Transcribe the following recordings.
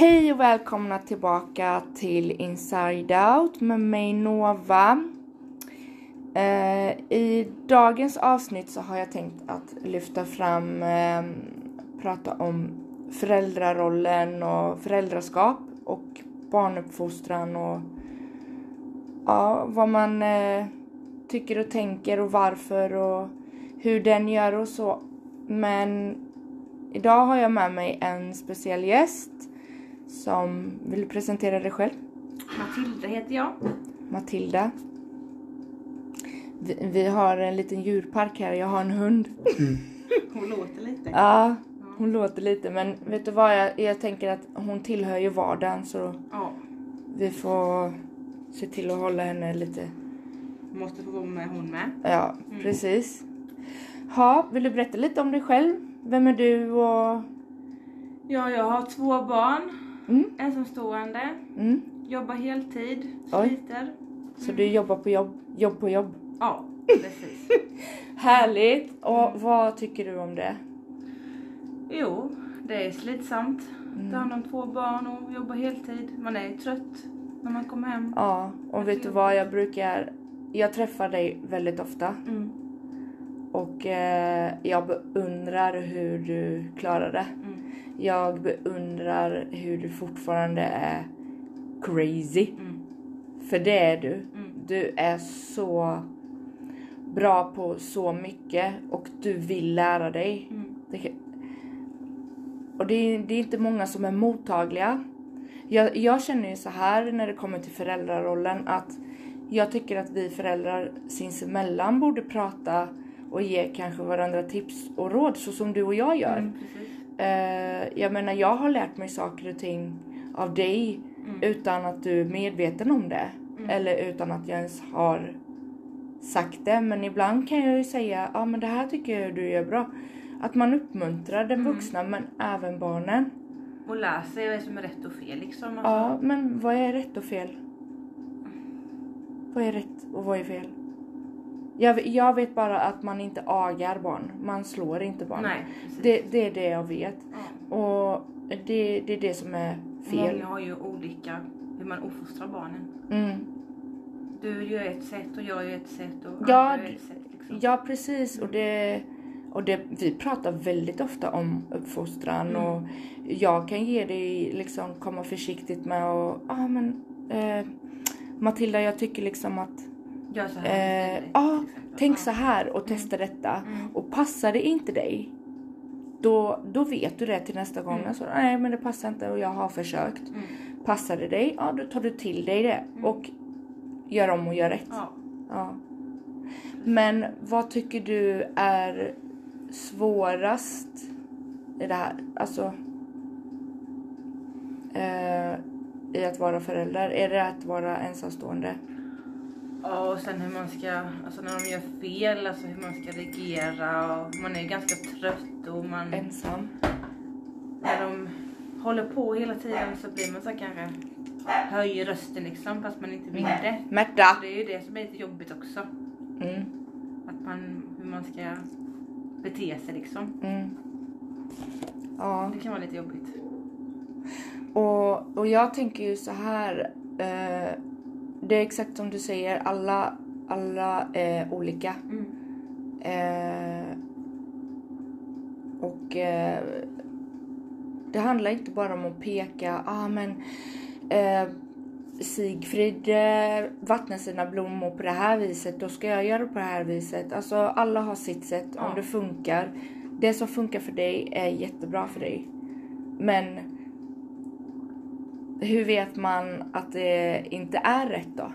Hej och välkomna tillbaka till Inside Out med mig Nova. Eh, I dagens avsnitt så har jag tänkt att lyfta fram, eh, prata om föräldrarollen och föräldraskap och barnuppfostran och ja, vad man eh, tycker och tänker och varför och hur den gör och så. Men idag har jag med mig en speciell gäst som vill presentera dig själv. Matilda heter jag. Matilda. Vi, vi har en liten djurpark här, jag har en hund. Hon låter lite. Ja, hon låter lite men vet du vad jag, jag tänker att hon tillhör ju vardagen så Ja, vi får se till att hålla henne lite, måste få vara med hon med. ja precis. Ha, vill du berätta lite om dig själv? Vem är du och... Ja, jag har två barn. Mm, Ensamstående. mm. Jobbar heltid. Sliter. Så du jobbar på jobb, jobb på jobb. Ja, precis. Härligt! Och vad tycker du om det? jo, det är slitsamt. Ta hand om två barn och jobba heltid. Man är ju trött när man kommer hem. Ja, och vet du vad jag brukar... Jag träffar dig väldigt ofta Mm. och eh, jag beundrar hur du klarar det. Mm. Jag beundrar hur du fortfarande är crazy. Mm. För det är du. Mm. Du är så bra på så mycket och du vill lära dig. Mm. Det, och det är, det är inte många som är mottagliga. Jag, jag känner ju så här när det kommer till föräldrarollen att jag tycker att vi föräldrar sinsemellan borde prata och ge kanske varandra tips och råd så som du och jag gör. Mm. Eh, jag menar jag har lärt mig saker och ting av dig Mm. utan att du är medveten om det. Eller utan att jag ens har sagt det. Men ibland kan jag ju säga, ja men det här tycker jag du gör bra. Att man uppmuntrar den vuxna men även barnen. Och lär sig vad som är rätt och fel liksom. Alltså. Ja men vad är rätt och fel? Vad är rätt och vad är fel? Jag, jag vet bara att man inte agar barn. Man slår inte barn. Nej. Det, det är det jag vet. Ja. Och det, det är det som är fel. Många har ju olika hur man uppfostrar barnen. Mm. Du gör ett sätt och jag gör ett sätt och Ja, gör ett sätt. Liksom. Ja precis och det, och det, vi pratar väldigt ofta om uppfostran Mm. och jag kan ge dig liksom komma försiktigt med och ah, men eh, Matilda jag tycker liksom att Gör så här eh, ja tänk så här och testa detta Mm. och passar det inte dig då, då vet du det till nästa gång. Mm. Alltså, nej men det passar inte och jag har försökt. Mm. Passar det dig? Ja då tar du till dig det och gör om och gör rätt. Ja. Ja. Men vad tycker du är svårast i det här? Alltså eh, i att vara förälder? Är det att vara ensamstående? Ja, och sen hur man ska, alltså när de gör fel, alltså hur man ska reagera och man är ganska trött och man, Ensam? när de håller på hela tiden så blir man så kanske höjer rösten liksom fast man inte vill det. Märta! Det är ju det som är lite jobbigt också. Mm, Att man, hur man ska bete sig liksom. mm. Ja. Det kan vara lite jobbigt. Och, och jag tänker ju så här. Eh, det är exakt som du säger, alla, alla är olika. Mm. Eh, och eh, det handlar inte bara om att peka, ah men eh, Sigfrid eh, vattnar sina blommor på det här viset, då ska jag göra på det här viset. Alltså alla har sitt sätt, om Ja. det funkar. Det som funkar för dig är jättebra för dig. Men hur vet man att det inte är rätt då?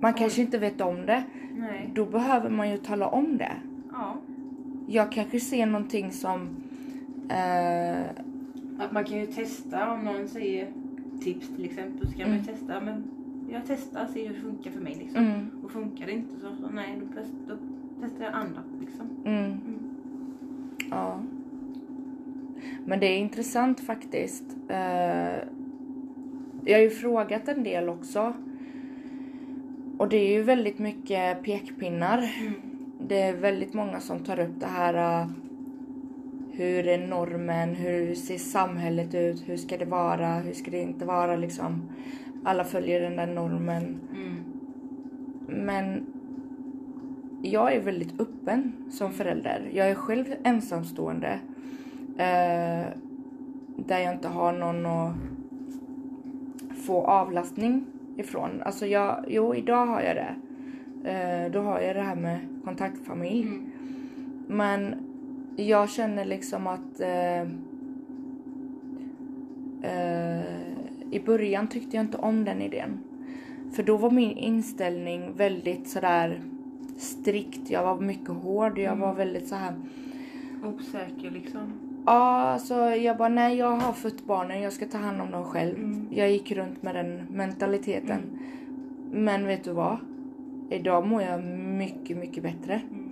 Man kanske inte vet om det. Nej. Då behöver man ju tala om det. Ja. Jag kanske ser någonting som... Eh, Att man kan ju testa om någon säger tips till exempel så kan man ju testa men jag testar och ser hur det funkar för mig liksom. mm, Och funkar det inte så, så nej då, test, då testar jag andra liksom. mm, ja. Men det är intressant faktiskt. Eh, jag har ju frågat en del också. Och det är ju väldigt mycket pekpinnar. Mm. Det är väldigt många som tar upp det här. eh, hur är normen, hur ser samhället ut, hur ska det vara, hur ska det inte vara liksom. Alla följer den där normen. Mm. Men jag är väldigt öppen som förälder. Jag är själv ensamstående. Eh, där jag inte har någon att få avlastning ifrån. Alltså jag, jo idag har jag det. Eh, då har jag det här med kontaktfamilj. Mm. Men jag känner liksom att eh, eh, i början tyckte jag inte om den idén. För då var min inställning väldigt sådär strikt. Jag var mycket hård. Jag var väldigt så här. Osäker liksom. Ja, alltså jag bara nej, jag har fött barnen. Jag ska ta hand om dem själv. Mm. Jag gick runt med den mentaliteten. Men vet du vad? Idag mår jag mycket, mycket bättre. Mm.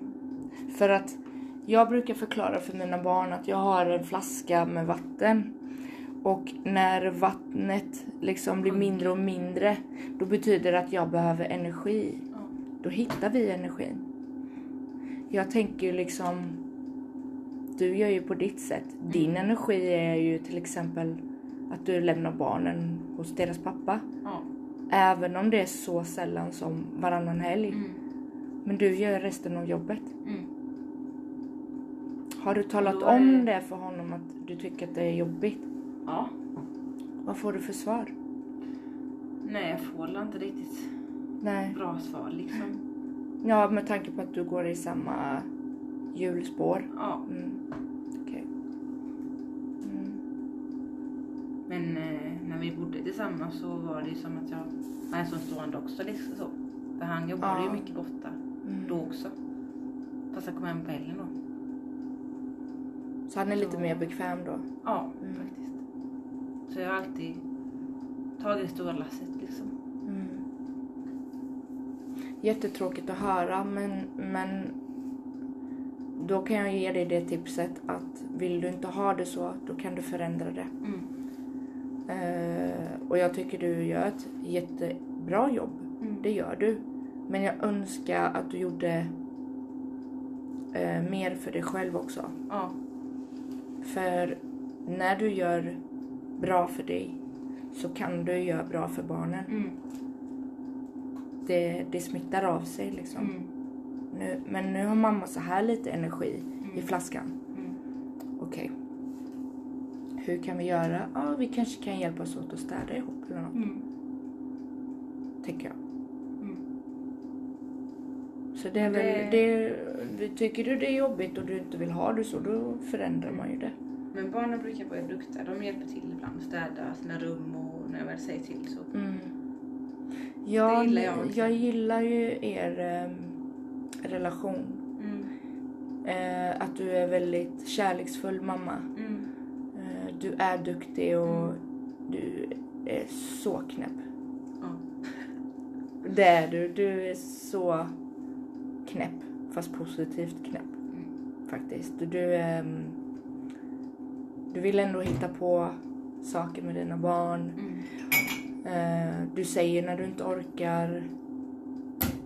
För att jag brukar förklara för mina barn att jag har en flaska med vatten. Och när vattnet liksom blir mindre och mindre, då betyder det att jag behöver energi. Då hittar vi energin. Jag tänker ju liksom, du gör ju på ditt sätt. Din energi är ju till exempel att du lämnar barnen hos deras pappa. Ja. Även om det är så sällan som varannan helg. Mm. Men du gör resten av jobbet. Mm. Har du talat är- om det för honom att du tycker att det är jobbigt? Ja. Vad får du för svar? Nej, jag får inte riktigt Nej. bra svar liksom. Ja, med tanke på att du går i samma hjulspår. Ja. Mm. Okej. Mm. Men eh, när vi bodde tillsammans så var det ju som att jag var ensamstående också. Liksom så. För han jobbade Ja. ju mycket borta Mm. då också. Fast han kom hem på helgen då. Så han är lite Så- mer bekväm då? Ja, Mm. faktiskt. Så jag har alltid tagit det stora lasset liksom. Mm. Jättetråkigt att höra men, men då kan jag ge dig det tipset att vill du inte ha det så, då kan du förändra det. Mm. Eh, och jag tycker du gör ett jättebra jobb. Mm. Det gör du. Men jag önskar att du gjorde eh, mer för dig själv också. Ja. För när du gör bra för dig så kan du göra bra för barnen. Mm. Det, det smittar av sig liksom. Nu, men nu har mamma så här lite energi i Mm. flaskan. Mm. Okej. Hur kan vi göra? Ja, vi kanske kan hjälpas åt att städa ihop eller något, Mm. tänker jag. Mm. Så det är väl, Det- det, tycker du det är jobbigt och du inte vill ha det så, då förändrar man ju det. Men barnen brukar vara duktiga. De hjälper till ibland. Städa sina rum och när jag väl säger till så. Mm. Ja, jag jag gillar ju er em, relation. Mm. Eh, att du är väldigt kärleksfull mamma. Mm. Eh, du är duktig och Mm. du är så knäpp. Det är du. Du är så knäpp. Fast positivt knäpp. Mm. Faktiskt. Du, du, ehm, du vill ändå hitta på saker med dina barn. Mm. Eh, du säger när du inte orkar.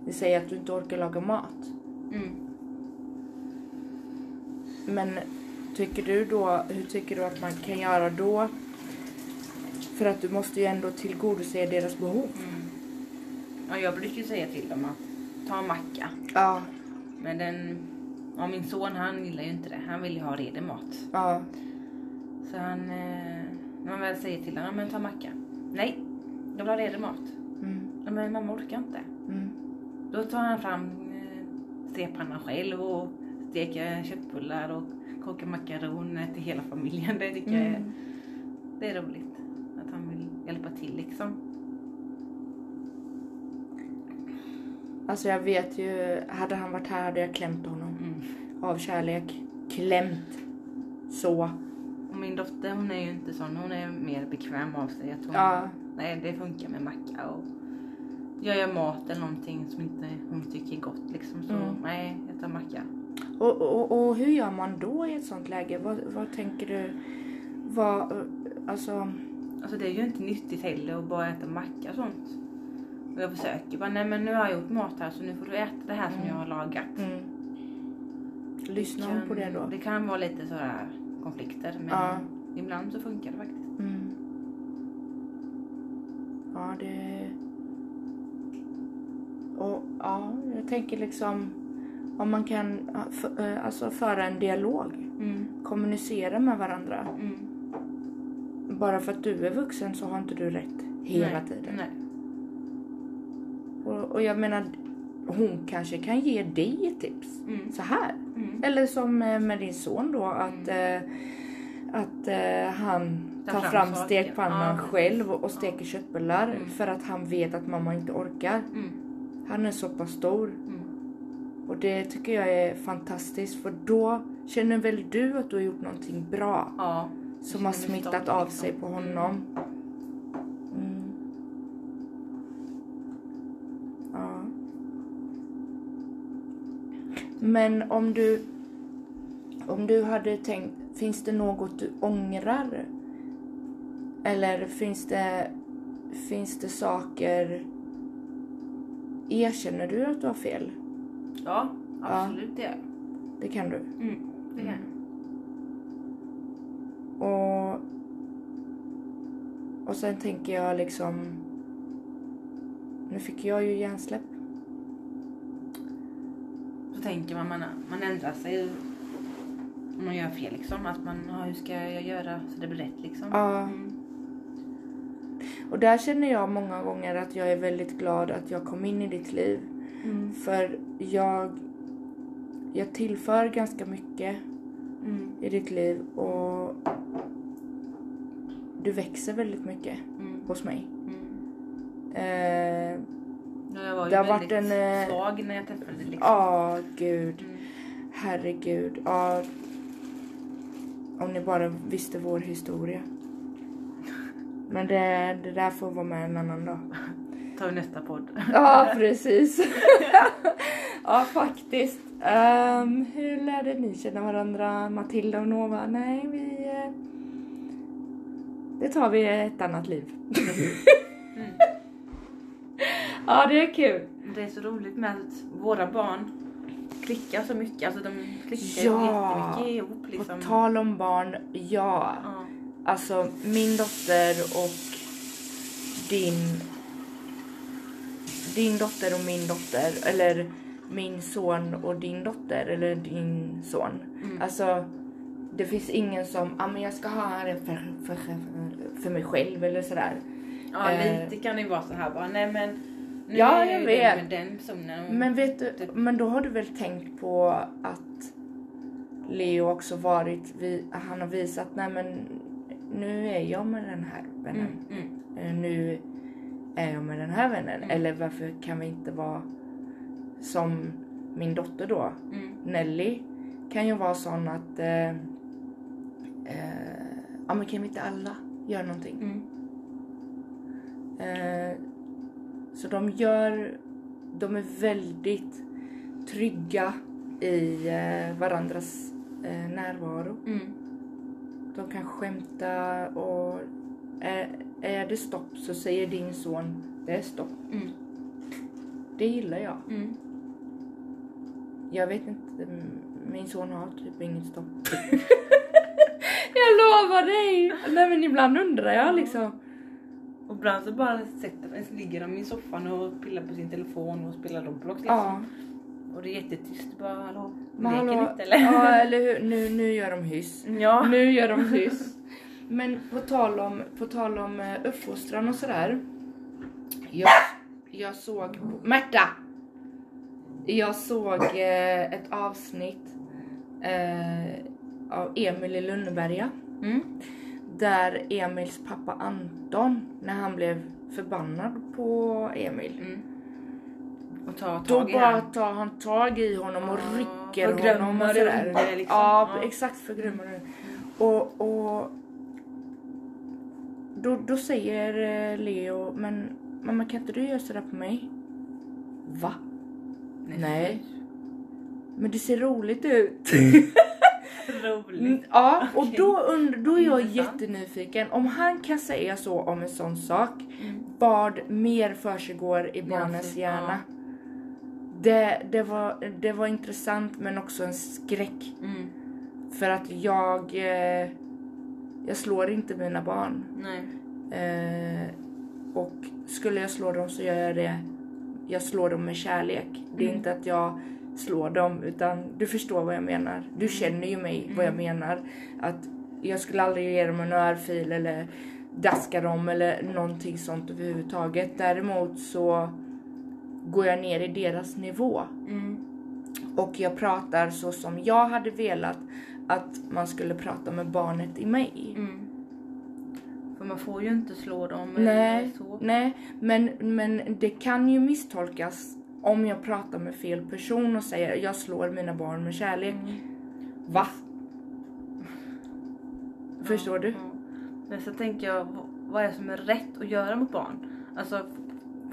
Du säger att du inte orkar laga mat. Mm. Men tycker du då, hur tycker du att man kan göra då? För att du måste ju ändå tillgodose deras behov. Mm. Ja, jag brukar ju säga till dem att ta en macka. Ja, Men den, ja, min son han gillar ju inte det. Han vill ju ha redig mat. ja, Så han, eh, när man väl säger till honom, men ta en macka. Nej, jag vill ha redig mat. mm, "Ja, Men mamma orkar inte. mm, Då tar han fram eh, stekpannan själv och steker köttbullar och kokar makaroner till hela familjen. Det tycker jag är, mm. det är roligt. Att han vill hjälpa till liksom. Alltså jag vet ju, hade han varit här hade jag klämt honom. Mm. Av kärlek. Klämt. Så. Och min dotter hon är ju inte sån. Hon är mer bekväm av sig. Att hon, Ja. Nej, det funkar med macka och jag gör mat eller någonting som inte hon tycker är gott liksom. Så Mm. nej, jag tar macka. Och, och, och hur gör man då i ett sånt läge? Vad, vad tänker du? Vad, alltså, Alltså det är ju inte nyttigt heller att bara äta macka och sånt. Och jag försöker bara, nej men nu har jag gjort mat här så nu får du äta det här som Mm. jag har lagat. mm. Lyssnar hon på det då? Det kan vara lite sådär konflikter. Men Ja. ibland så funkar det faktiskt. Mm. Ja, det... Och ja, jag tänker liksom om man kan ja, f- eh, alltså föra en dialog, Mm. kommunicera med varandra. Mm. Bara för att du är vuxen så har inte du rätt hela Nej. tiden. Nej. Och, och jag menar, hon kanske kan ge dig ett tips. Mm. Så här. Mm. Eller som eh, med din son då att, eh, att eh, han Ta tar fram stekpannan Ja, själv och steker köttbullar Mm. för att han vet att mamma inte orkar. Han är så pass stor Mm. och det tycker jag är fantastiskt för då känner väl du att du har gjort någonting bra Ja. som har smittat av sig på honom. Mm. Ja. Men om du om du hade tänkt, finns det något du ångrar? Eller finns det, finns det saker, erkänner du att du har fel? Ja, absolut det gör. Det kan du. Mm. Det kan jag. Och, och sen tänker jag liksom... Nu fick jag ju hjärnsläpp. Så tänker man, man, man ändrar sig om man gör fel liksom. Att man, ja, hur ska jag göra så det blir rätt liksom. Ja. Mm. Och där känner jag många gånger att jag är väldigt glad att jag kom in i ditt liv. Mm. För jag, jag tillför ganska mycket Mm. i ditt liv och du växer väldigt mycket Mm. hos mig. Mm. Eh, Ja, jag var ju Det har väldigt varit en, eh, svag när jag träffade dig. Liksom. Ja, gud. Mm. Herregud. Ja. Om ni bara visste vår historia. Men det, det där får vara med en annan dag. tar vi nästa podd. Ja, precis. ja, faktiskt. Ehm, hur lärde ni känna varandra, Matilda och Nova? Nej, vi... eh, Det tar vi ett annat liv. Mm. ja, det är kul. Det är så roligt med att våra barn klickar så mycket. Alltså de klickar Ja. jättemycket ihop liksom. På tal om barn, ja. Ja. Alltså min dotter och din din dotter och min dotter eller min son och din dotter eller din son. Mm. Alltså det finns ingen som, ja ah, men jag ska ha här för, för, för, för mig själv eller sådär. Ja, Eh. lite kan det ju vara så här bara, nej men nu Ja, är jag vet. det med den personen. Men vet du, Typ. men då har du väl tänkt på att Leo också varit, han har visat, nej men nu är jag med den här vännen. Mm, mm, Eh, nu är jag med den här vännen. Mm. Eller varför kan vi inte vara som min dotter då, mm, Nelly, kan ju vara sån att eh, eh, ja men kan vi inte alla göra någonting? Eh, så de gör, de är väldigt trygga i eh, varandras eh, närvaro. mm. De kan skämta och är, är det stopp så säger din son det är stopp. Mm, Det gillar jag. mm. Jag vet inte, min son har typ inget stopp. jag lovar dig! Nej men ibland undrar jag liksom. Och ibland så bara sätter, ligger de i soffan och pillar på sin telefon och spelar Roblox liksom. Ja. Och det är jättetyst. Bara hallå, Men hallå, lite eller? Ja eller hur, nu, nu gör de hyss. Ja. Nu gör de hyss. Men på tal om, på tal om eh, uppfostran och sådär. Jag, jag såg, Märta! Jag såg eh, ett avsnitt eh, av Emil i Lönneberga. Mm. Där Emils pappa Anton, när han blev förbannad på Emil. Mm. Och ta Då tag i bara tar han tag i honom och Ja, rycker förgrömmar honom och det sådär. under liksom. Ja, Ja. exakt förgrömmar det. Och, och då, då säger eh, Leo, men mamma kan inte du göra sådär på mig? Va? Nej. Men det ser roligt ut. Roligt. Mm, ja, och Okej. då, und- då är jag jättenyfiken. Om han kan säga så om en sån sak, Mm. vad mer försiggår i barnens Ja, hjärna? Det, det, var, det var intressant men också en skräck. Mm. För att jag, eh, jag slår inte mina barn. Eh, och skulle jag slå dem så gör jag det, jag slår dem med kärlek. Det är Mm. inte att jag slår dem utan du förstår vad jag menar. Du känner ju mig vad jag menar. Att jag skulle aldrig ge dem en örfil eller daska dem eller någonting sånt överhuvudtaget. Däremot så går jag ner i deras nivå Mm. och jag pratar så som jag hade velat att man skulle prata med barnet i mig. Mm. För man får ju inte slå dem Nej, nej men, men det kan ju misstolkas om jag pratar med fel person och säger jag slår mina barn med kärlek. Mm. Va? Förstår du? Ja. Men så tänker jag, vad är det som är rätt att göra mot barn? Alltså,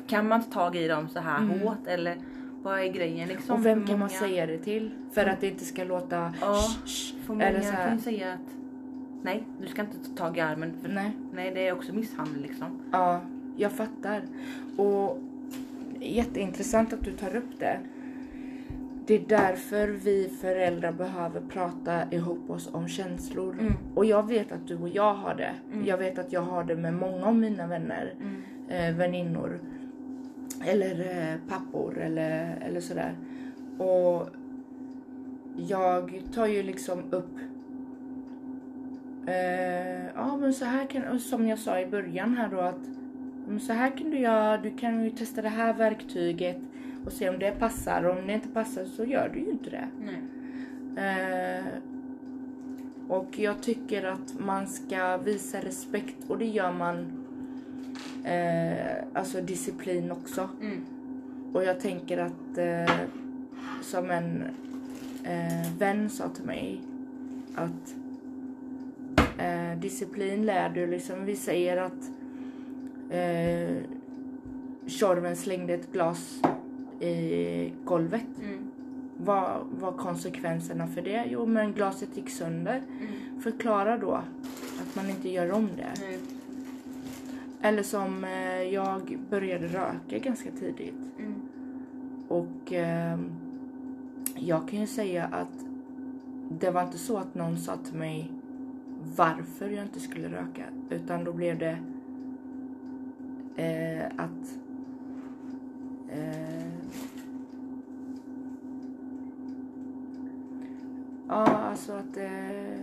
kan man ta tag i dem så här Mm. hårt eller vad är grejen liksom? Och vem kan man säga det till? För att det inte ska låta Ja, sh, sh, För många eller så kan här. ju säga att nej, du ska inte ta tag i armen. För, Nej. nej, det är också misshandel liksom. Ja, jag fattar. Och jätteintressant att du tar upp det. Det är därför vi föräldrar behöver prata ihop oss om känslor. Mm. Och jag vet att du och jag har det. Mm. Jag vet att jag har det med många av mina vänner, Mm. eh, väninnor. Eller eh, pappor eller, eller sådär. Och jag tar ju liksom upp eh, ja men så här kan, och som jag sa i början här då att så här kan du göra, du kan ju testa det här verktyget och se om det passar. Om det inte passar så gör du ju inte det. Eh, och jag tycker att man ska visa respekt och det gör man eh, alltså disciplin också. Mm. Och jag tänker att eh, som en eh, vän sa till mig att eh, disciplin lär du liksom. Vi säger att eh, Tjorven slängde ett glas i golvet. Mm. Vad var konsekvenserna för det? Jo, men glaset gick sönder. Mm. Förklara då att man inte gör om det. Nej. Eller som eh, jag började röka ganska tidigt. Mm. Och eh, jag kan ju säga att det var inte så att någon sa till mig varför jag inte skulle röka. Utan då blev det eh, att eh, Ja, alltså att eh,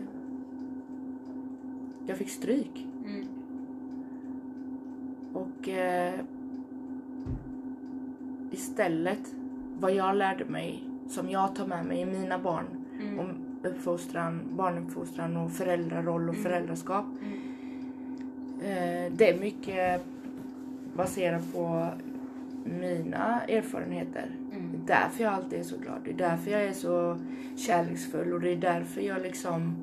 jag fick stryk. Mm. Och eh, istället, vad jag lärde mig, som jag tar med mig i mina barn, Mm. om uppfostran, barnuppfostran och föräldraroll och Mm. föräldraskap. Mm. Eh, det är mycket baserat på mina erfarenheter. Mm. Det är därför jag alltid är så glad. Det är därför jag är så kärleksfull och det är därför jag liksom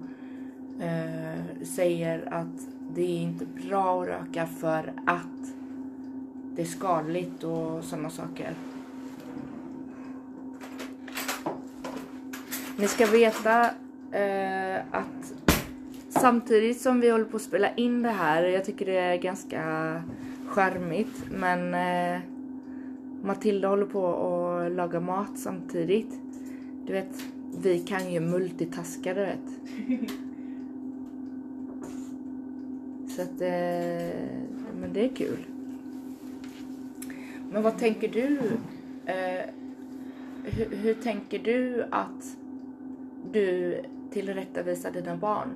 eh, säger att det är inte bra att röka för att det är skadligt och sådana saker. Ni ska veta eh, att samtidigt som vi håller på att spela in det här, jag tycker det är ganska charmigt, men eh, Matilda håller på att laga mat samtidigt. Du vet, vi kan ju multitaska, du vet. Så att, eh, men det är kul. Men vad tänker du? Eh, hur, hur tänker du att du tillrättavisar dina barn?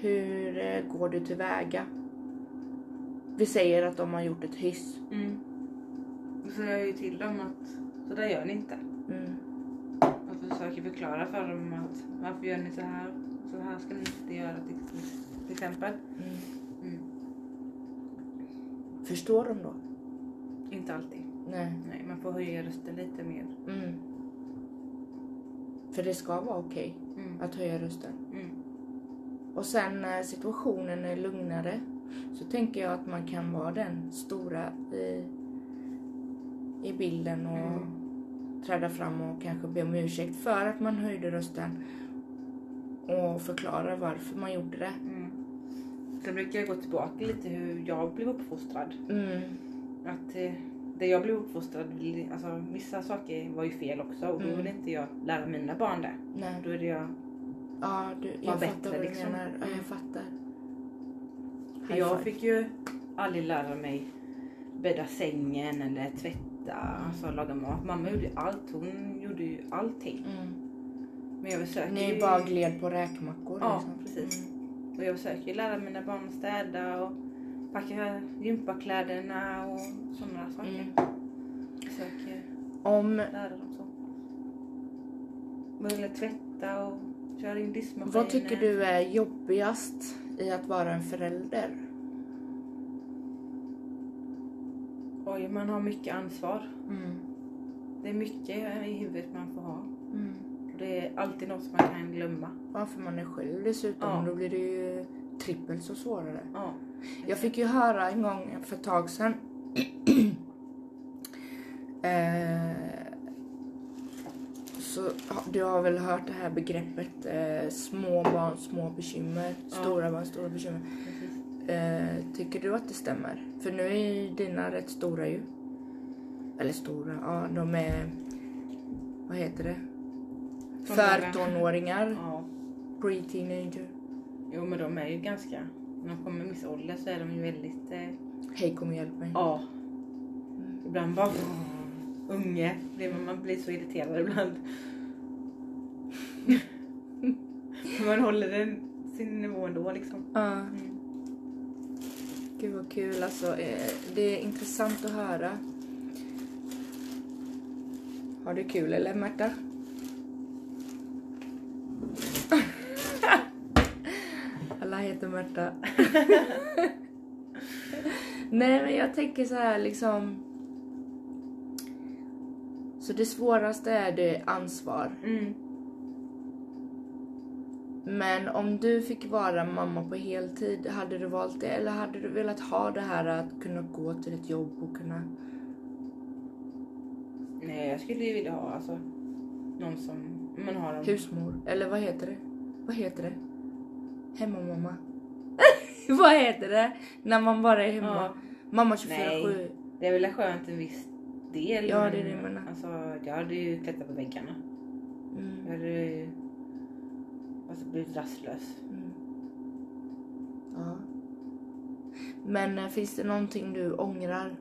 Hur eh, går du tillväga? Vi säger att de har gjort ett hyss. Mm. Då säger jag ju till dem att så där gör ni inte. Mm. Och försöker förklara för dem att varför gör ni så här? Så här ska ni inte göra till, till exempel. Mm. Mm. Förstår de då? Inte alltid. Nej. Nej, man får höja rösten lite mer. Mm. För det ska vara okej Mm. att höja rösten. Mm. Och sen när situationen är lugnare så tänker jag att man kan vara den stora i, i bilden och Mm. träda fram och kanske be om ursäkt för att man höjde rösten och förklara varför man gjorde det. Mm. Sen brukar jag gå tillbaka lite hur jag blev uppfostrad. Mm. Att eh, där jag blev uppfostrad, alltså vissa saker var ju fel också och då Mm. ville inte jag lära mina barn det. Nej. Då det jag, Ja, du, jag Var fattar bättre, vad du liksom. menar. Ja, Mm. jag fattar. för jag fick ju aldrig lära mig bädda sängen eller tvätta, alltså laga mat. Mamma gjorde allt, hon gjorde ju allting. Mm. Men jag försöker Ni ju, bara gled på räkmackor Ja, liksom. precis. Mm. och jag försöker ju lära mina barn att städa och packa gympakläderna och sådana saker. Mm. Försöker Om, lära dem så. Eller tvätta och köra in diskmaskinen. vad tycker du är jobbigast i att vara en förälder? Oj, man har mycket ansvar. Mm. Det är mycket i huvudet man får ha. Mm. Och det är alltid något som man kan glömma. Ja, för man är själv dessutom. Ja. Då blir det ju trippelt så svårare. Ja. Jag fick ju höra en gång för ett tag sedan. eh, så du har väl hört det här begreppet eh, små barn, små bekymmer. Ja. Stora barn, stora bekymmer. Eh, tycker du att det stämmer? För nu är ju dina rätt stora ju. Eller stora, ja de är... Vad heter det? Tonåringar. Förtonåringar. Ja. Pre-teenager. Jo, men de är ju ganska... När de kommer i viss ålder så är de ju väldigt... Eh, Hej kom och hjälp mig. ja. Ibland bara... Unge. Man blir så irriterad ibland. man håller den, sin nivå ändå liksom. Ja. Mm. Gud vad kul alltså. Eh, Det är intressant att höra. Har du kul eller Märta? Alla heter Märta. Nej men jag tänker så här liksom. Så det svåraste är det ansvar. Mm. Men om du fick vara mamma på heltid, hade du valt det? Eller hade du velat ha det här att kunna gå till ett jobb och kunna... Nej, jag skulle ju vilja ha alltså, någon som man har dem. Husmor? Eller vad heter det? Vad heter det? Hemmamamma? vad heter det? När man bara är hemma? Ja. Mamma Nej. 24-7? Det är väl skönt en viss del. Ja, det är det jag menar. Alltså, jag hade ju klättrat på väggarna. Jag Mm. hade ju alltså, blivit rastlös. Mm. Ja. Men eh, finns det någonting du ångrar?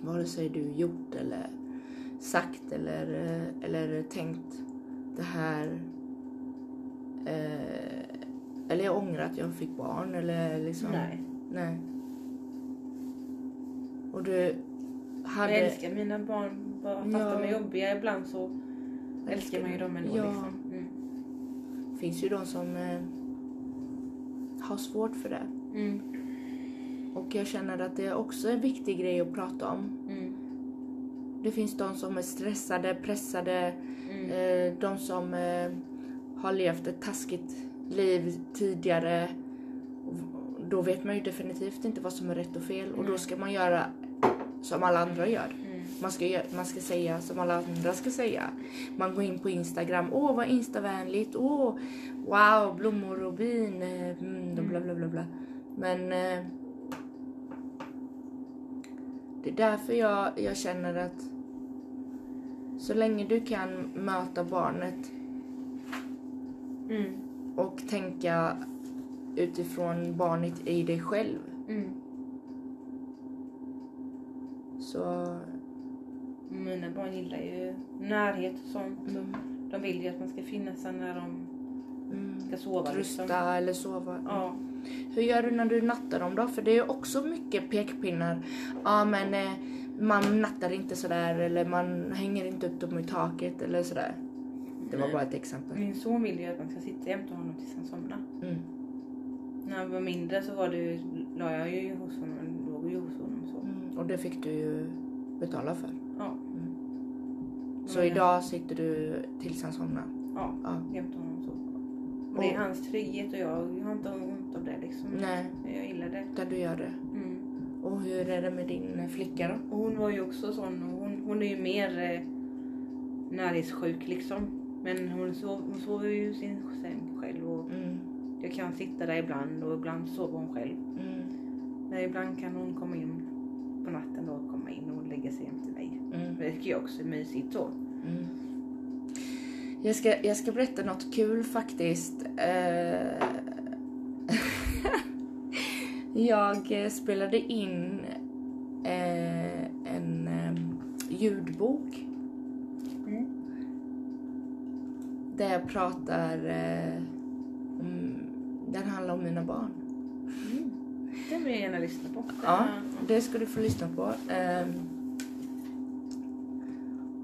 Vare sig du gjort eller sagt eller, eh, eller tänkt det här. Eh, eller jag ångrar att jag fick barn eller liksom. Nej. Nej. Och du hade... Jag älskar mina barn. Bara fast Ja. de är jobbiga ibland så älskar man ju dem ändå. Ja. Liksom. Mm. finns ju de som eh, har svårt för det. Mm. Och jag känner att det är också en viktig grej att prata om. Mm. Det finns de som är stressade, pressade, Mm. eh, de som eh, har levt ett taskigt liv tidigare. Då vet man ju definitivt inte vad som är rätt och fel och då Nej. ska man göra som alla andra gör. Mm. Man ska, man ska säga som alla andra ska säga. Man går in på Instagram. Åh, vad instavänligt. Åh, wow, blommor och bin. eh, Mm, bla, bla, bla, bla. Men eh, det är därför jag, jag känner att så länge du kan möta barnet Mm. Och tänka utifrån barnet i dig själv Mm. så... Mina barn gillar ju närhet och sånt. Så Mm, de vill ju att man ska finnas där när de mm, ska sova. rusta Liksom. eller sova. Ja. Hur gör du när du nattar dem då? För det är ju också mycket pekpinnar. Ja men eh, man nattar inte sådär eller man hänger inte upp dem i taket eller sådär. Det var bara ett exempel. Min son vill ju att man ska sitta jämte honom tills han somnar. Mm. När han var mindre så var det, ju- la jag ju hos honom, låg ju hos honom så. Mm. Och det fick du ju betala för. Ja, Så Mm. idag sitter du tills han somnar. ja, Ja. jämte honom så. Och det är hans trygghet och jag, jag har inte ont av det liksom. Nej, Jag gillar det. där du gör det. Mm. Och hur är det med din flicka då? Hon var ju också sån, och hon, hon är ju mer eh, närhetssjuk liksom. Men hon, sov, hon sover ju i sin säng själv och Mm. jag kan sitta där ibland och ibland sover hon själv. Mm. Men ibland kan hon komma in på natten då komma in och lägga sig jämte mig. Mm. Det tycker jag också är mysigt så. Mm. Jag ska, jag ska berätta något kul faktiskt. Eh, jag spelade in eh, en eh, ljudbok Mm. Där jag pratar eh, om, den handlar om mina barn. Den vill jag gärna lyssna på. Ja, det ska du få lyssna på. Ehm,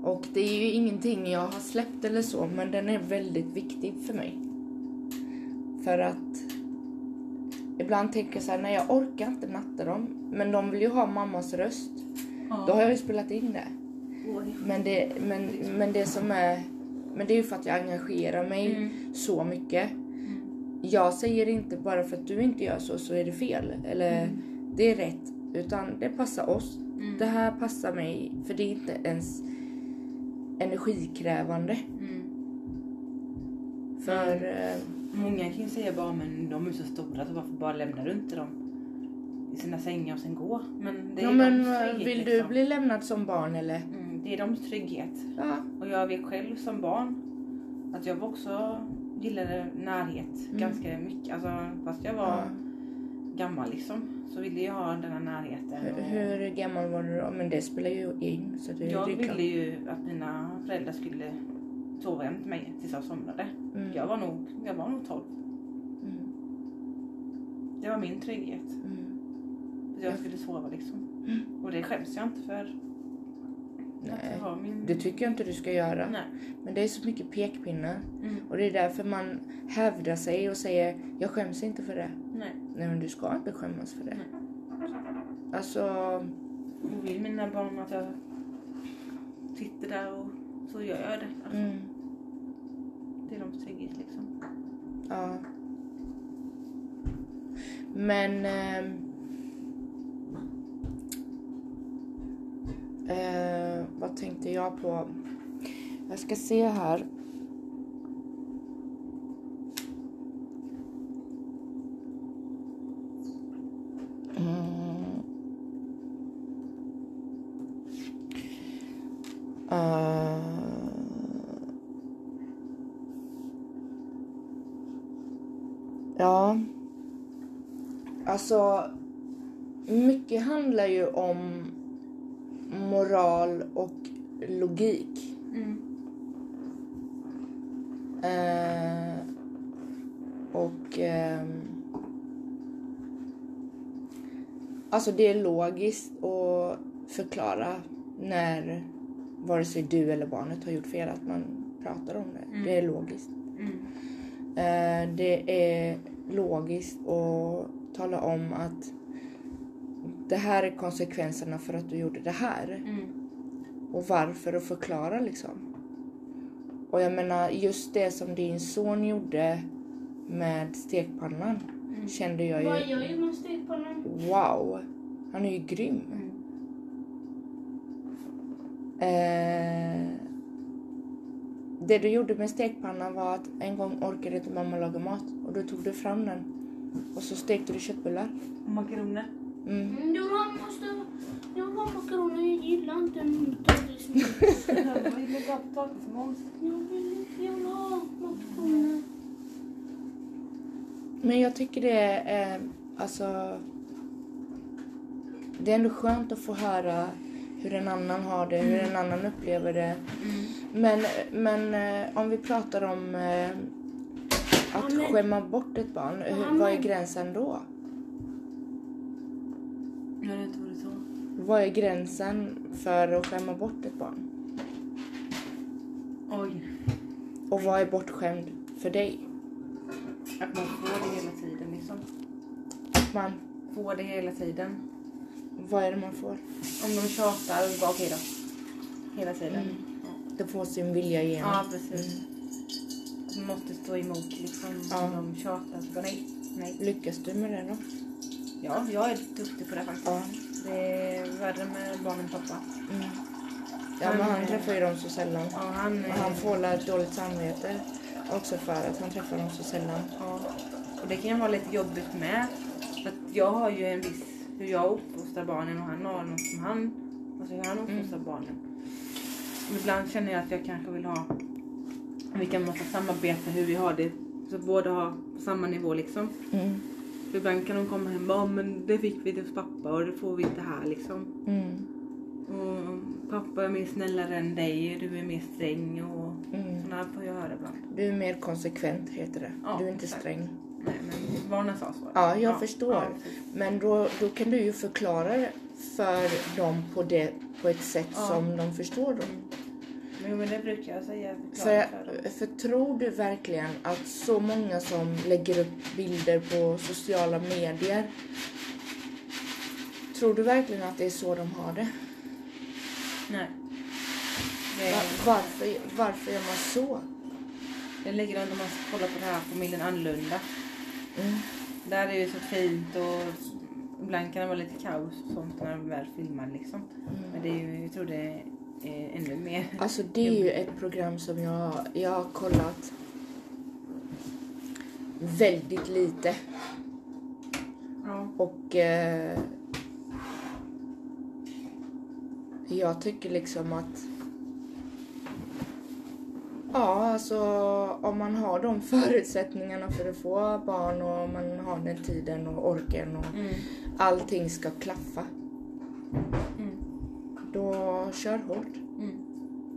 och det är ju ingenting jag har släppt eller så, men den är väldigt viktig för mig. För att ibland tänker jag så här, nej jag orkar inte natta dem, men de vill ju ha mammas röst. Ja. Då har jag ju spelat in det. Men det, men, men det som är, men det är ju för att jag engagerar mig Mm. så mycket. Jag säger inte bara för att du inte gör så, så är det fel. Eller det är rätt. Utan det passar oss. Mm. Det här passar mig. För det är inte ens energikrävande. Mm. För... eh, Många kan ju säga bara men de är så stora så varför bara lämnar du inte dem i sina sängar och sen gå? Men det är ja, men eh, vill du liksom. bli lämnad som barn eller? Mm, det är deras trygghet. Ja. Och jag vet själv som barn att jag också gillade närhet Mm. ganska mycket. Alltså, fast jag var ja. gammal liksom så ville jag ha den här närheten. Hur, och hur gammal var du då? Men det spelar ju in. Så det, jag ville ju att mina föräldrar skulle sova jämte mig tills jag somnade. Mm. Jag var nog, jag var nog 12. Mm. Det var min trygghet. Mm. Jag Ja. skulle sova liksom. Mm. Och det skäms jag inte för. Nej, min... det tycker jag inte du ska göra. Nej. Men det är så mycket pekpinnar. Mm. Och det är därför man hävdar sig och säger jag skäms inte för det. Nej. Nej men du ska inte skämmas för det. Nej. Alltså, Och vill mina barn att jag sitter där och så gör jag det. Alltså, mm, Det är deras trygghet liksom. ja. Men... ehm, eh, vad tänkte jag på? Jag ska se här. Mm. Eh. Ja. Alltså, mycket handlar ju om moral och logik. Mm. Eh, och... ehm, alltså det är logiskt att förklara när vare sig du eller barnet har gjort fel, att man pratar om det. Mm. Det är logiskt. Mm. Eh, det är logiskt att tala om att det här är konsekvenserna för att du gjorde det här. Mm. Och varför och förklara liksom. Och jag menar just det som din son gjorde med stekpannan Mm. kände jag Vad ju gör jag med stekpannan? wow. Han är ju grym. Mm. Eh, det du gjorde med stekpannan var att en gång orkade inte mamma laga mat och då tog du fram den och så stekte du köttbullar. Och makaroner. Mm. Mm, jag måste... Jag har makaroner, jag gillar inte potatismos. Jag vill ha potatismos. Jag vill jag vill ha makaroner. Men jag tycker det är, eh, alltså... Det är ändå skönt att få höra hur en annan har det, hur en annan upplever det. Mm. Men, men eh, om vi pratar om eh, att Ja, men- skämma bort ett barn, Ja, hur, vad är men- gränsen då? Jag hörde inte vad du sa. Vad är gränsen för att skämma bort ett barn? Oj. Och vad är bortskämd för dig? Att man får det hela tiden liksom. Man, Får det hela tiden. vad är det man får? Om de tjatar, bara okej då. Hela tiden. Mm. Det får sin vilja igenom. Ja, precis. Man måste stå emot liksom. Ja. Om de tjatar så bara nej. Nej. Lyckas du med det då? Ja, jag är duktig på det faktiskt. Ja. Det är värre med barn än pappa. Mm. Ja, men han träffar ju dem så sällan. Ja, han, Och han får ett dåligt samvete också för att han träffar dem så sällan. Ja. Och det kan ju vara lite jobbigt med. För att jag har ju en viss hur jag uppfostrar barnen och han har något som han, alltså hur han uppfostrar barnen. Och ibland känner jag att jag kanske vill ha, vi kan måste samarbeta hur vi har det, så båda har samma nivå liksom. Mm. För ibland kan de komma hem och bara, "Ja, men det fick vi hos pappa och det får vi inte här liksom. Mm. Och pappa är mer snällare än dig och du är mer sträng och Mm. sådana här får jag höra ibland. Du är mer konsekvent heter det. Ja, du är inte exakt. sträng. Nej men barnen sa så. Ja, jag förstår. ja. Men då, då kan du ju förklara för dem på, det, på ett sätt Ja. som de förstår. Då. Men, men det brukar jag säga. För, Förklara för tror du verkligen att så många som lägger upp bilder på sociala medier Tror du verkligen att det är så de har det? Nej. Det, Va- varför, varför gör man så? det ligger under man kollar på det här familjen annorlunda. Mm. Där är det ju så fint och ibland kan det vara lite kaos och sånt när de väl filmar liksom. Men det är ju, jag tror det är ännu mer. Alltså det är ju ett program som jag, jag har kollat väldigt lite. Ja. Och eh, jag tycker liksom att Ja, alltså om man har de förutsättningarna för att få barn och man har den tiden och orken och Mm. allting ska klaffa. Då kör hårt. Mm.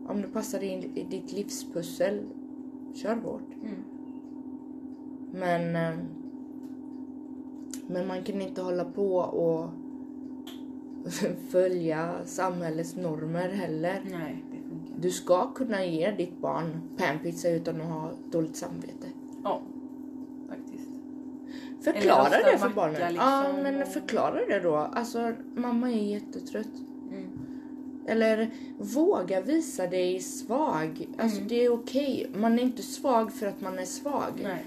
Om det passar in i ditt livspussel, kör hårt. Mm. Men, eh, men man kan inte hålla på och följa samhällets normer heller. Nej, det funkar. Du ska kunna ge ditt barn panpizza utan att ha dåligt samvete. Ja, faktiskt. Förklara det för barnen. macka Ja, liksom. men förklara det då. Alltså, mamma är jättetrött. Eller våga visa dig svag. Alltså Mm. det är okej. Man är inte svag för att man är svag. Nej.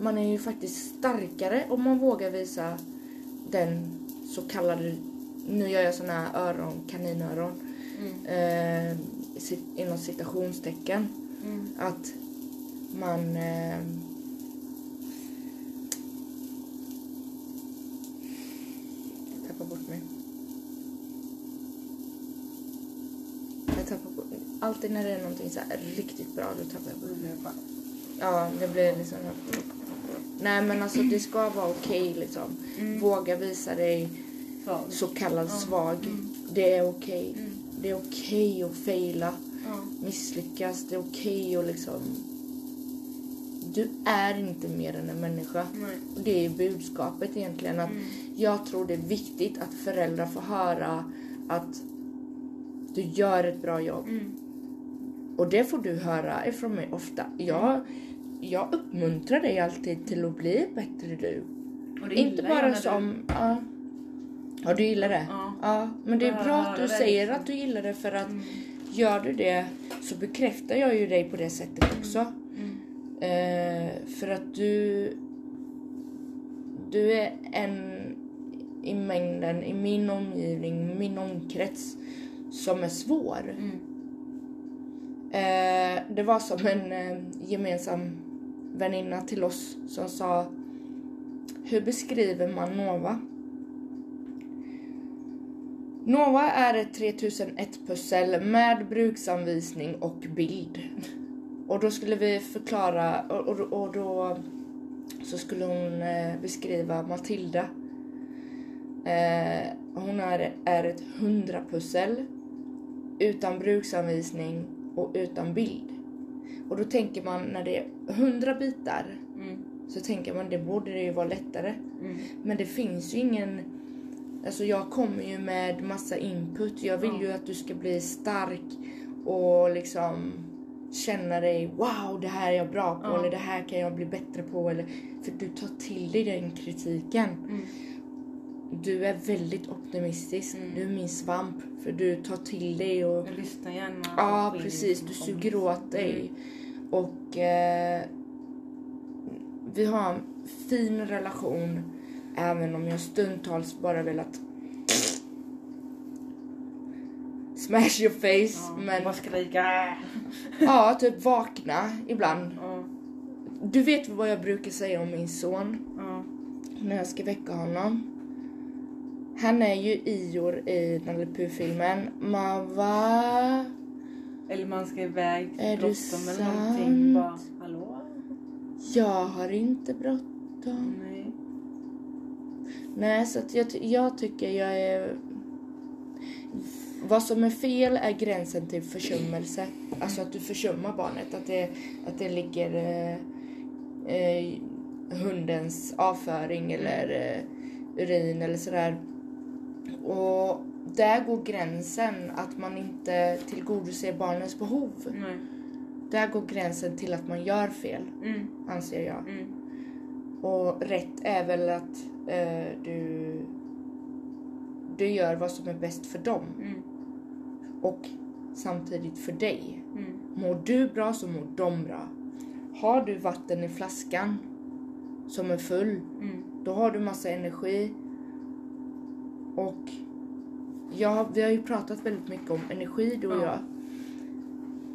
Man är ju faktiskt starkare om man vågar visa den så kallade, nu gör jag såna här öron, kaninöron, Mm. eh, inom citationstecken. Mm. Att man eh, jag tappar bort mig. Jag tappar bort Alltid när det är någonting så här riktigt bra då tappar jag bort mig. Ja, det blir liksom... Nej men alltså det ska vara okej liksom. Mm. Våga visa dig Så. så kallad svag. Mm. Det är okej. Mm. Det är okej att fejla, misslyckas. Det är okej att liksom... Du är inte mer än en människa. Och det är budskapet egentligen. Att Mm. Jag tror det är viktigt att föräldrar får höra att du gör ett bra jobb. Mm. Och det får du höra ifrån mig ofta. Jag, jag uppmuntrar dig alltid till att bli bättre du. Inte bara som... Ja. ja, du gillar det? Ja. men det är bra att du säger att du gillar det för att Mm. gör du det så bekräftar jag ju dig på det sättet också. Mm. Eh, för att du... Du är en i mängden, i min omgivning, min omkrets som är svår. Mm. Eh, det var som en eh, gemensam väninna till oss som sa Hur beskriver man Nova? Nova är ett 3001 pussel med bruksanvisning och bild. Och då skulle vi förklara och, och, och då så skulle hon eh, beskriva Matilda. Eh, hon är, är ett 100 pussel utan bruksanvisning och utan bild. Och då tänker man när det är 100 bitar Mm. så tänker man det borde det ju vara lättare. Mm. Men det finns ju ingen... Alltså jag kommer ju med massa input. Jag vill Ja. ju att du ska bli stark och liksom känna dig wow det här är jag bra på Ja. eller det här kan jag bli bättre på eller för du tar till dig den kritiken. Mm. Du är väldigt optimistisk. Mm. Du är min svamp för du tar till dig och Jag lyssnar gärna. Ja, precis. Du suger åt dig. Och eh, vi har en fin relation även om jag stundtals bara velat smash your face. Ja, men Bara skrika. ja, typ vakna ibland. Ja. Du vet vad jag brukar säga om min son Ja. när jag ska väcka honom. Han är ju Ior i Nalle Puh-filmen. Man va? Eller man ska iväg Är bråttom eller någonting. Bara, hallå? Jag har inte bråttom. Nej. Nej, så att jag, jag tycker jag är... Vad som är fel är gränsen till försummelse. Alltså att du försummar barnet. Att det, att det ligger eh, eh, hundens avföring eller eh, urin eller sådär. Och där går gränsen att man inte tillgodoser barnets behov. Nej. Där går gränsen till att man gör fel, Mm. anser jag. Mm. Och rätt är väl att eh, du, du gör vad som är bäst för dem Mm. och samtidigt för dig. Mm. Mår du bra så mår de bra. Har du vatten i flaskan som är full, Mm. då har du massa energi. Och ja, vi har ju pratat väldigt mycket om energi du och Ja. jag.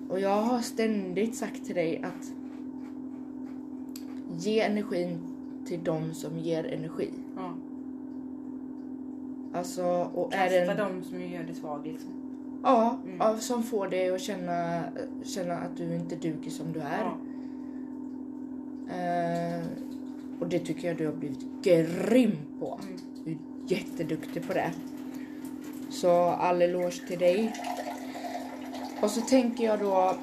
Och jag har ständigt sagt till dig att ge energin till dem som ger energi. Ja. Alltså, och är Kasta en, dem som gör dig svag liksom. ja, Mm. ja, som får dig att känna, känna att du inte duger som du är. Ja. Eh, och det tycker jag du har blivit grym på. Mm. Du är jätteduktig på det. Så all eloge till dig. Och så tänker jag då...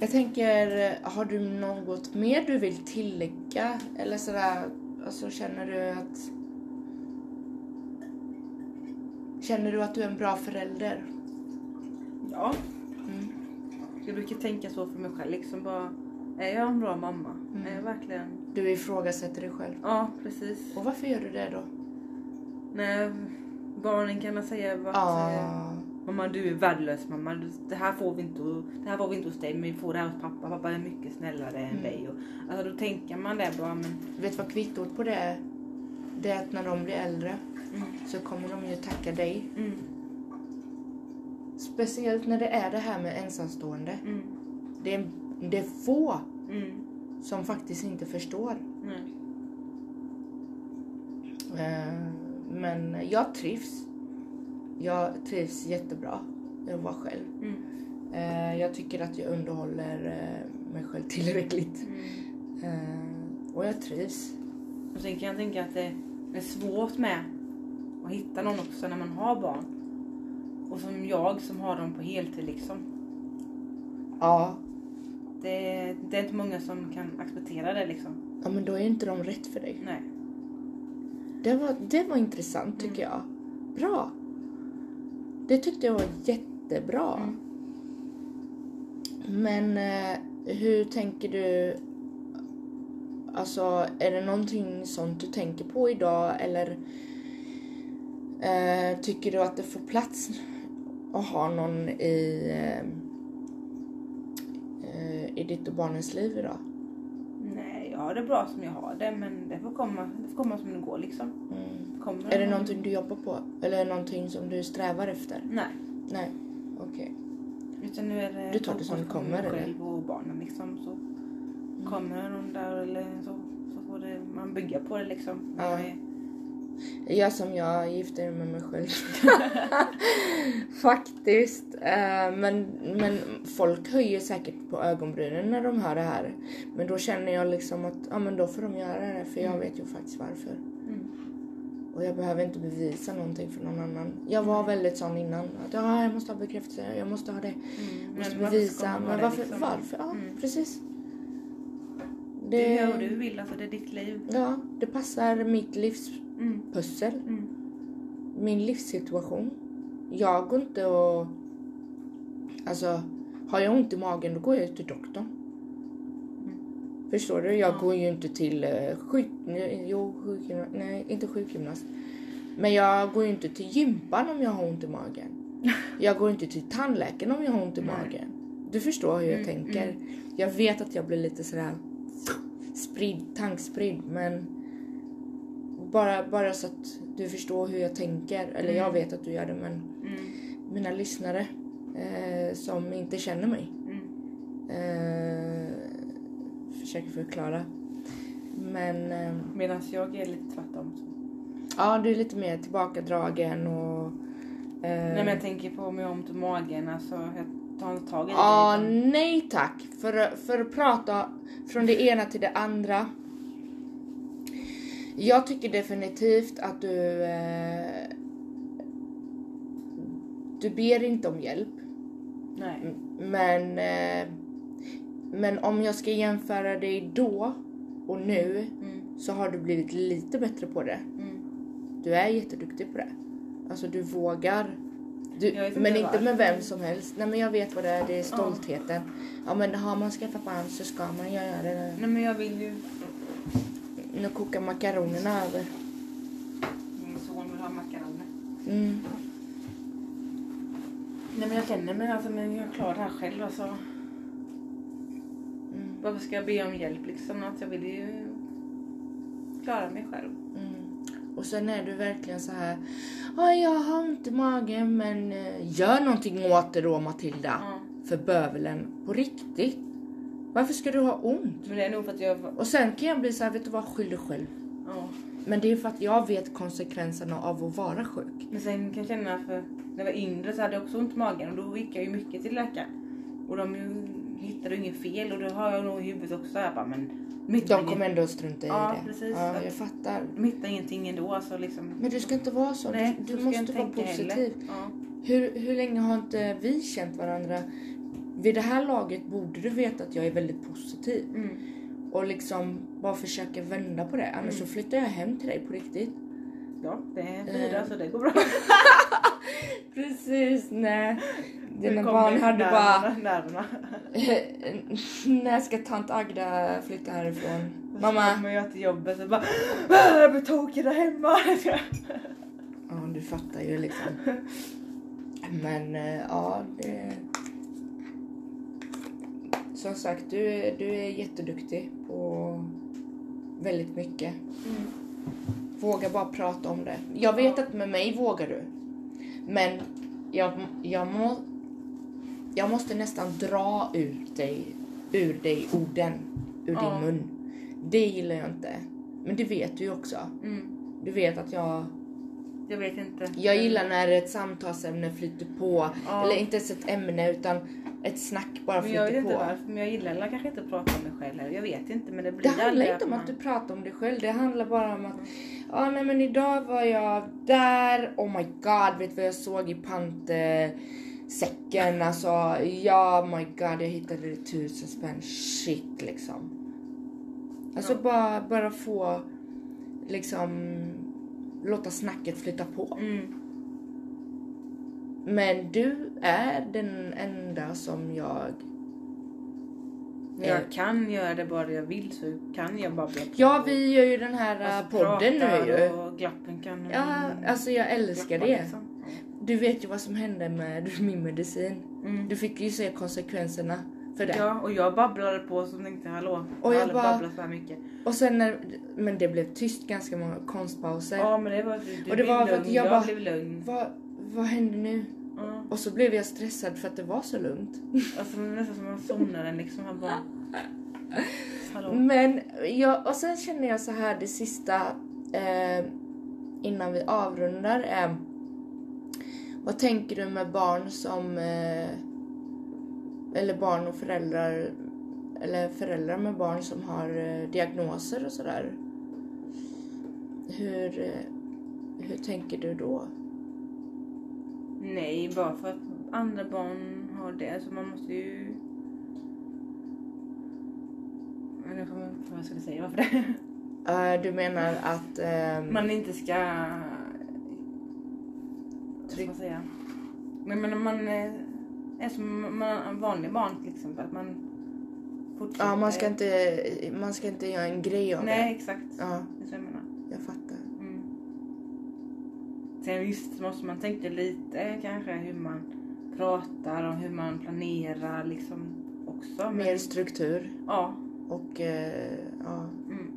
Jag tänker, har du något mer du vill tillägga? Eller sådär, alltså känner du att... Känner du att du är en bra förälder? ja. Mm. Jag brukar tänka så för mig själv. Liksom bara, är jag en bra mamma? Mm. Är jag verkligen... Du ifrågasätter dig själv. Ja, precis. Och varför gör du det då? När barnen kan säga att Ah. Mamma du är värdelös mamma. Det här får vi inte, det här får vi inte hos dig men vi får det här hos pappa. Pappa är mycket snällare än Mm. dig. Och, alltså då tänker man det bara men... Vet du vad kvittot på det är? Det är att när de blir äldre Mm. så kommer de ju tacka dig. Mm. Speciellt när det är det här med ensamstående. Mm. Det är, det är få Mm. Som faktiskt inte förstår. Eh, Men jag trivs. Jag trivs jättebra i att vara själv. Mm. Eh, Jag tycker att jag underhåller eh, mig själv tillräckligt. Mm. Eh, Och jag trivs. Och sen kan jag tänka att det är svårt med att hitta någon också när man har barn. Och som jag som har dem på heltid liksom. Ja, Det, det är inte många som kan acceptera det liksom. ja men då är inte de rätt för dig. Nej. Det var, det var intressant tycker jag. Bra. Det tyckte jag var jättebra. Mm. Men eh, hur tänker du? Alltså, är det någonting sånt du tänker på idag eller eh, tycker du att det får plats att ha någon i, eh, i ditt och barnens liv idag? Nej, jag har det bra som jag har det men det får komma, det får komma som det går liksom. Mm. Kommer Är det någon- någonting du jobbar på? Eller någonting som du strävar efter? Nej. Nej, okej. Utan nu är det Du tar det som det kommer, eller? själv och barnen liksom. Så kommer någon där eller så, så får det, man bygga på det liksom. Ja. Är- Jag som jag gifter med mig själv. Faktiskt. Eh, men, men folk höjer säkert på ögonbrynen när de hör det här. Men då känner jag liksom att ja, men då får de göra det för jag vet ju faktiskt varför. Mm. Och jag behöver inte bevisa någonting för någon annan. Jag var väldigt sån innan. Att ja, jag måste ha bekräftelse, jag måste ha det. Mm. måste varför bevisa. ha Men det, varför? liksom? Varför? Ja, Mm. precis. Du gör vad du vill, alltså det är ditt liv. Ja, det passar mitt livspussel. Mm. Mm. min livssituation. Jag går inte och... Alltså, har jag ont i magen då går jag till doktorn. Förstår du? Jag Ja. går ju inte till uh, sjuk... Jo, sjukgymnast. Nej, inte sjukgymnast. Men jag går ju inte till gympan om jag har ont i magen. Jag går inte till tandläkaren om jag har ont i Nej. magen. Du förstår hur jag Mm, tänker. Jag vet att jag blir lite sådär spridd, tankspridd men bara, bara så att du förstår hur jag tänker. Eller jag Mm. vet att du gör det men Mm. mina lyssnare eh, som inte känner mig Mm. eh, försöker förklara. Men eh, Medan jag är lite tvärtom. Så. Ja, du är lite mer tillbakadragen och... eh, Nej men jag tänker på har ont i magen, alltså jag tar inte tag i det. Ja, liksom. nej tack. För, för att prata från det ena till det andra. Jag tycker definitivt att du... Eh, du ber inte om hjälp. Nej. Men... Eh, men om jag ska jämföra dig då och nu Mm. så har du blivit lite bättre på det. Mm. Du är jätteduktig på det. Alltså du vågar. Du, men inte varför. med vem som helst. Nej men jag vet vad det är, det är stoltheten. Ja men har man skaffat barn så ska man göra det. Nej men jag vill ju... Nu kokar makaronerna över. Min son vill ha makaroner. Mm. Nej men jag känner mig alltså, men jag klarar det här själv alltså. Mm. Varför ska jag be om hjälp liksom? Att jag vill ju klara mig själv. Mm. Och sen är du verkligen så här. Ja jag har ont i magen men eh, gör någonting åt det då Matilda. Ja. För bövelen. På riktigt. Varför ska du ha ont? Men det är nog för att jag... Och sen kan jag bli så här, vet du vad, skyll dig själv. Ja. Men det är för att jag vet konsekvenserna av att vara sjuk. Men sen kan jag känna för när jag var yngre så hade jag också ont i magen och då gick jag ju mycket till läkaren. Och de hittade inget fel och det har jag nog i huvudet också. Jag bara, men de inget, kommer ändå att strunta i Ja, det. precis. Ja, jag fattar. de hittar ingenting ändå. Alltså, liksom. Men du ska inte vara så. Nej, du så du måste vara positiv. Ja. Hur, hur länge har inte vi känt varandra? Vid det här laget borde du veta att jag är väldigt positiv. Mm. Och liksom bara försöka vända på det. Annars så flyttar jag hem till dig på riktigt. ja, det är Eh. fyra så det går bra. Precis, nej. Dina barn hade bara... nerverna. När ska tant Agda flytta härifrån? Så Mamma. kommer jag till jobbet och bara "Ah, jag blir tokig där hemma. Ja, du fattar ju liksom. Men eh, ja, det... Som sagt, du, är- du är jätteduktig på väldigt mycket. Mm. Våga bara prata om det. Jag vet att med mig vågar du. Men jag, jag, må, jag måste nästan dra ut dig, ur dig orden ur Ja. din mun. Det gillar jag inte. Men det vet du ju också. Mm. Du vet att jag Jag vet inte. jag gillar när ett samtalsämne flyter på. Ja. Eller inte ens ett ämne utan ett snack bara Men jag flyter på. varför, men jag gillar kanske inte att prata om mig själv heller. Jag vet inte men det blir Det handlar inte om man- att du pratar om dig själv. Det handlar bara om att ja nej men idag var jag där. Oh my god, vet du vad jag såg i pantsäcken? Alltså ja my god jag hittade det tusen spänn. Shit liksom. Alltså Ja. bara, bara få liksom låta snacket flytta på. Mm. Men du är den enda som jag... Jag kan göra det bara jag vill så kan jag bara bli Ja, vi gör ju den här Alltså, podden nu ju. Och glappen kan... Ja, alltså jag älskar det. liksom. Du vet ju vad som hände med min medicin. Mm. Du fick ju se konsekvenserna för det. Ja, och jag babblade på så tänkte hallå, Och jag jag bara- babblat så här mycket. Och sen när, men det blev tyst ganska många konstpauser. Ja men det var du Och det blev var för att jag jag, bara- blev lugn. Vad, vad hände nu? Ja. Och så blev jag stressad för att det var så lugnt. Alltså nästan som man somnade liksom. Han bara... Hallå? Men jag, och sen känner jag så här det sista eh, innan vi avrundar är vad tänker du med barn som eh, eller barn och föräldrar eller föräldrar med barn som har eh, diagnoser och sådär. Hur, eh, hur tänker du då? Nej, bara för att andra barn har det så man måste ju... Jag kommer inte på vad jag skulle säga. Varför det? Eh, du menar att ehm, Man inte ska... Vad ska Tryck- man säga? Men men om man är, som man, vanlig barn till exempel. Att man fortsätter... ja, man ska inte man ska inte göra en grej av Nej, det. exakt. Ja, Det är så jag menar. jag fattar. Mm. Sen visst måste man tänka lite kanske hur man pratar och hur man planerar liksom också. Men, Mer struktur. Ja. Och eh, ja. Mm.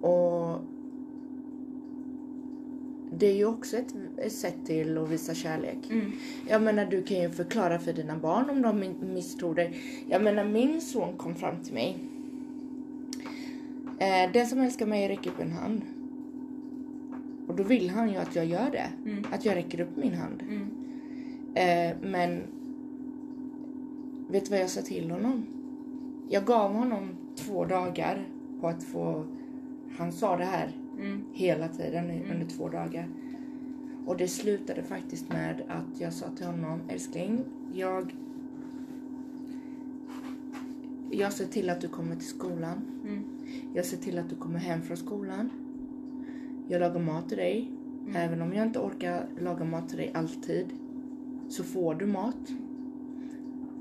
Och det är ju också ett, ett sätt till att visa kärlek. Mm. Jag menar du kan ju förklara för dina barn om de misstror dig. Jag menar min son kom fram till mig. Eh, den som älskar mig räcker upp en hand. Och då vill han ju att jag gör det. Mm. Att jag räcker upp min hand. Mm. Eh, men vet du vad jag sa till honom? Jag gav honom två dagar på att få... Han sa det här Mm. hela tiden i- under två dagar. Och det slutade faktiskt med att jag sa till honom, älskling, jag... Jag ser till att du kommer till skolan. Mm. Jag ser till att du kommer hem från skolan. Jag lagar mat till dig. Även om jag inte orkar laga mat till dig alltid. Så får du mat.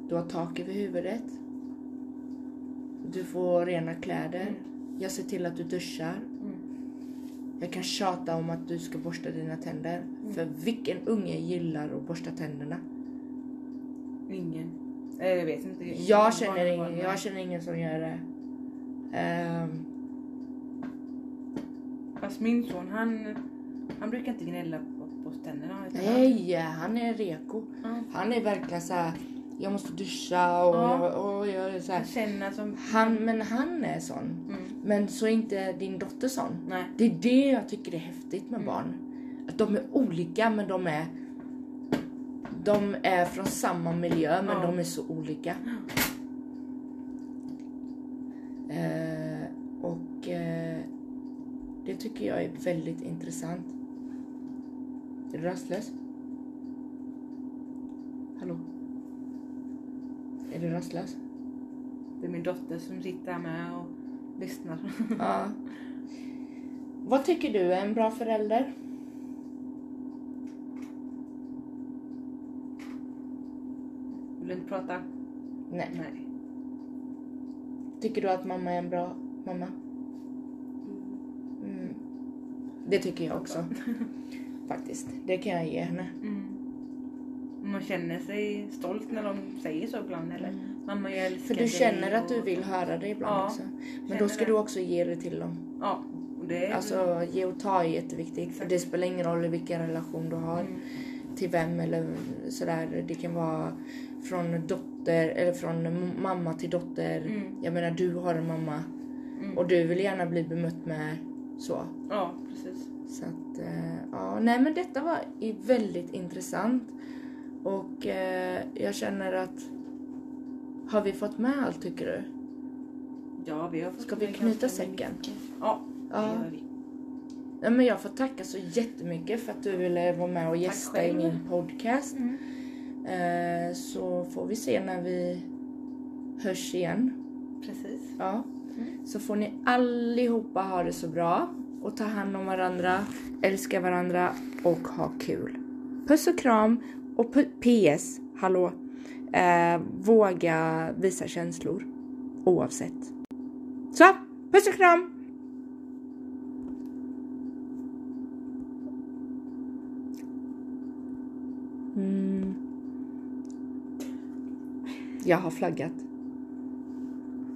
Du har tak över huvudet. Du får rena kläder. Jag ser till att du duschar. Jag kan tjata om att du ska borsta dina tänder. För vilken unge gillar att borsta tänderna? Ingen. Eh, jag vet inte. Jag känner ingen, jag känner ingen som gör det. Ehm, Fast min son han, han brukar inte gnälla på, på tänderna. nej, han är reko. Ja. Han är verkligen så här. jag måste duscha och, Ja. jag, och jag är så här. Känner som... Han, men han är sån. Mm. Men så är inte din dotter sån. Nej. Det är det jag tycker är häftigt Mm. med barn. Att de är olika men de är de är från samma miljö men Ja. de är så olika. Eh, och eh, det tycker jag är väldigt intressant. Är du rastlös? Hallå? Är du rastlös? Det är min dotter som sitter här med och lyssnar. Ja. Vad tycker du är en bra förälder? Vill du inte prata? Nej. Nej. Tycker du att mamma är en bra mamma? Mm. Det tycker jag också. Faktiskt. Det kan jag ge henne. Mm. Man känner sig stolt när de säger så ibland. Eller mamma jag älskar. För du dig känner att du vill höra det ibland Ja, också. Men då ska det. du också ge det till dem. Ja. Och det är... Alltså ge och ta är jätteviktigt. För det spelar ingen roll i vilken relation du har. Mm. Till vem eller sådär. Det kan vara från dotter eller från mamma till dotter. Mm. Jag menar du har en mamma. Mm. Och du vill gärna bli bemött med så. Ja, precis. Så att, eh, ja, nej men detta var väldigt intressant. Och eh, jag känner att, har vi fått med allt tycker du? Ja, vi har fått Ska vi knyta säcken? mycket. Ja, det Ja. gör vi. Ja, men jag får tacka så jättemycket för att du ville vara med och gästa i min podcast. Mm. Eh, så får vi se när vi hörs igen. Precis. Ja. Så får ni allihopa ha det så bra och ta hand om varandra, älska varandra och ha kul. Puss och kram och PS, hallå, eh, våga visa känslor oavsett. Så, puss och kram! Mm. Jag har flaggat.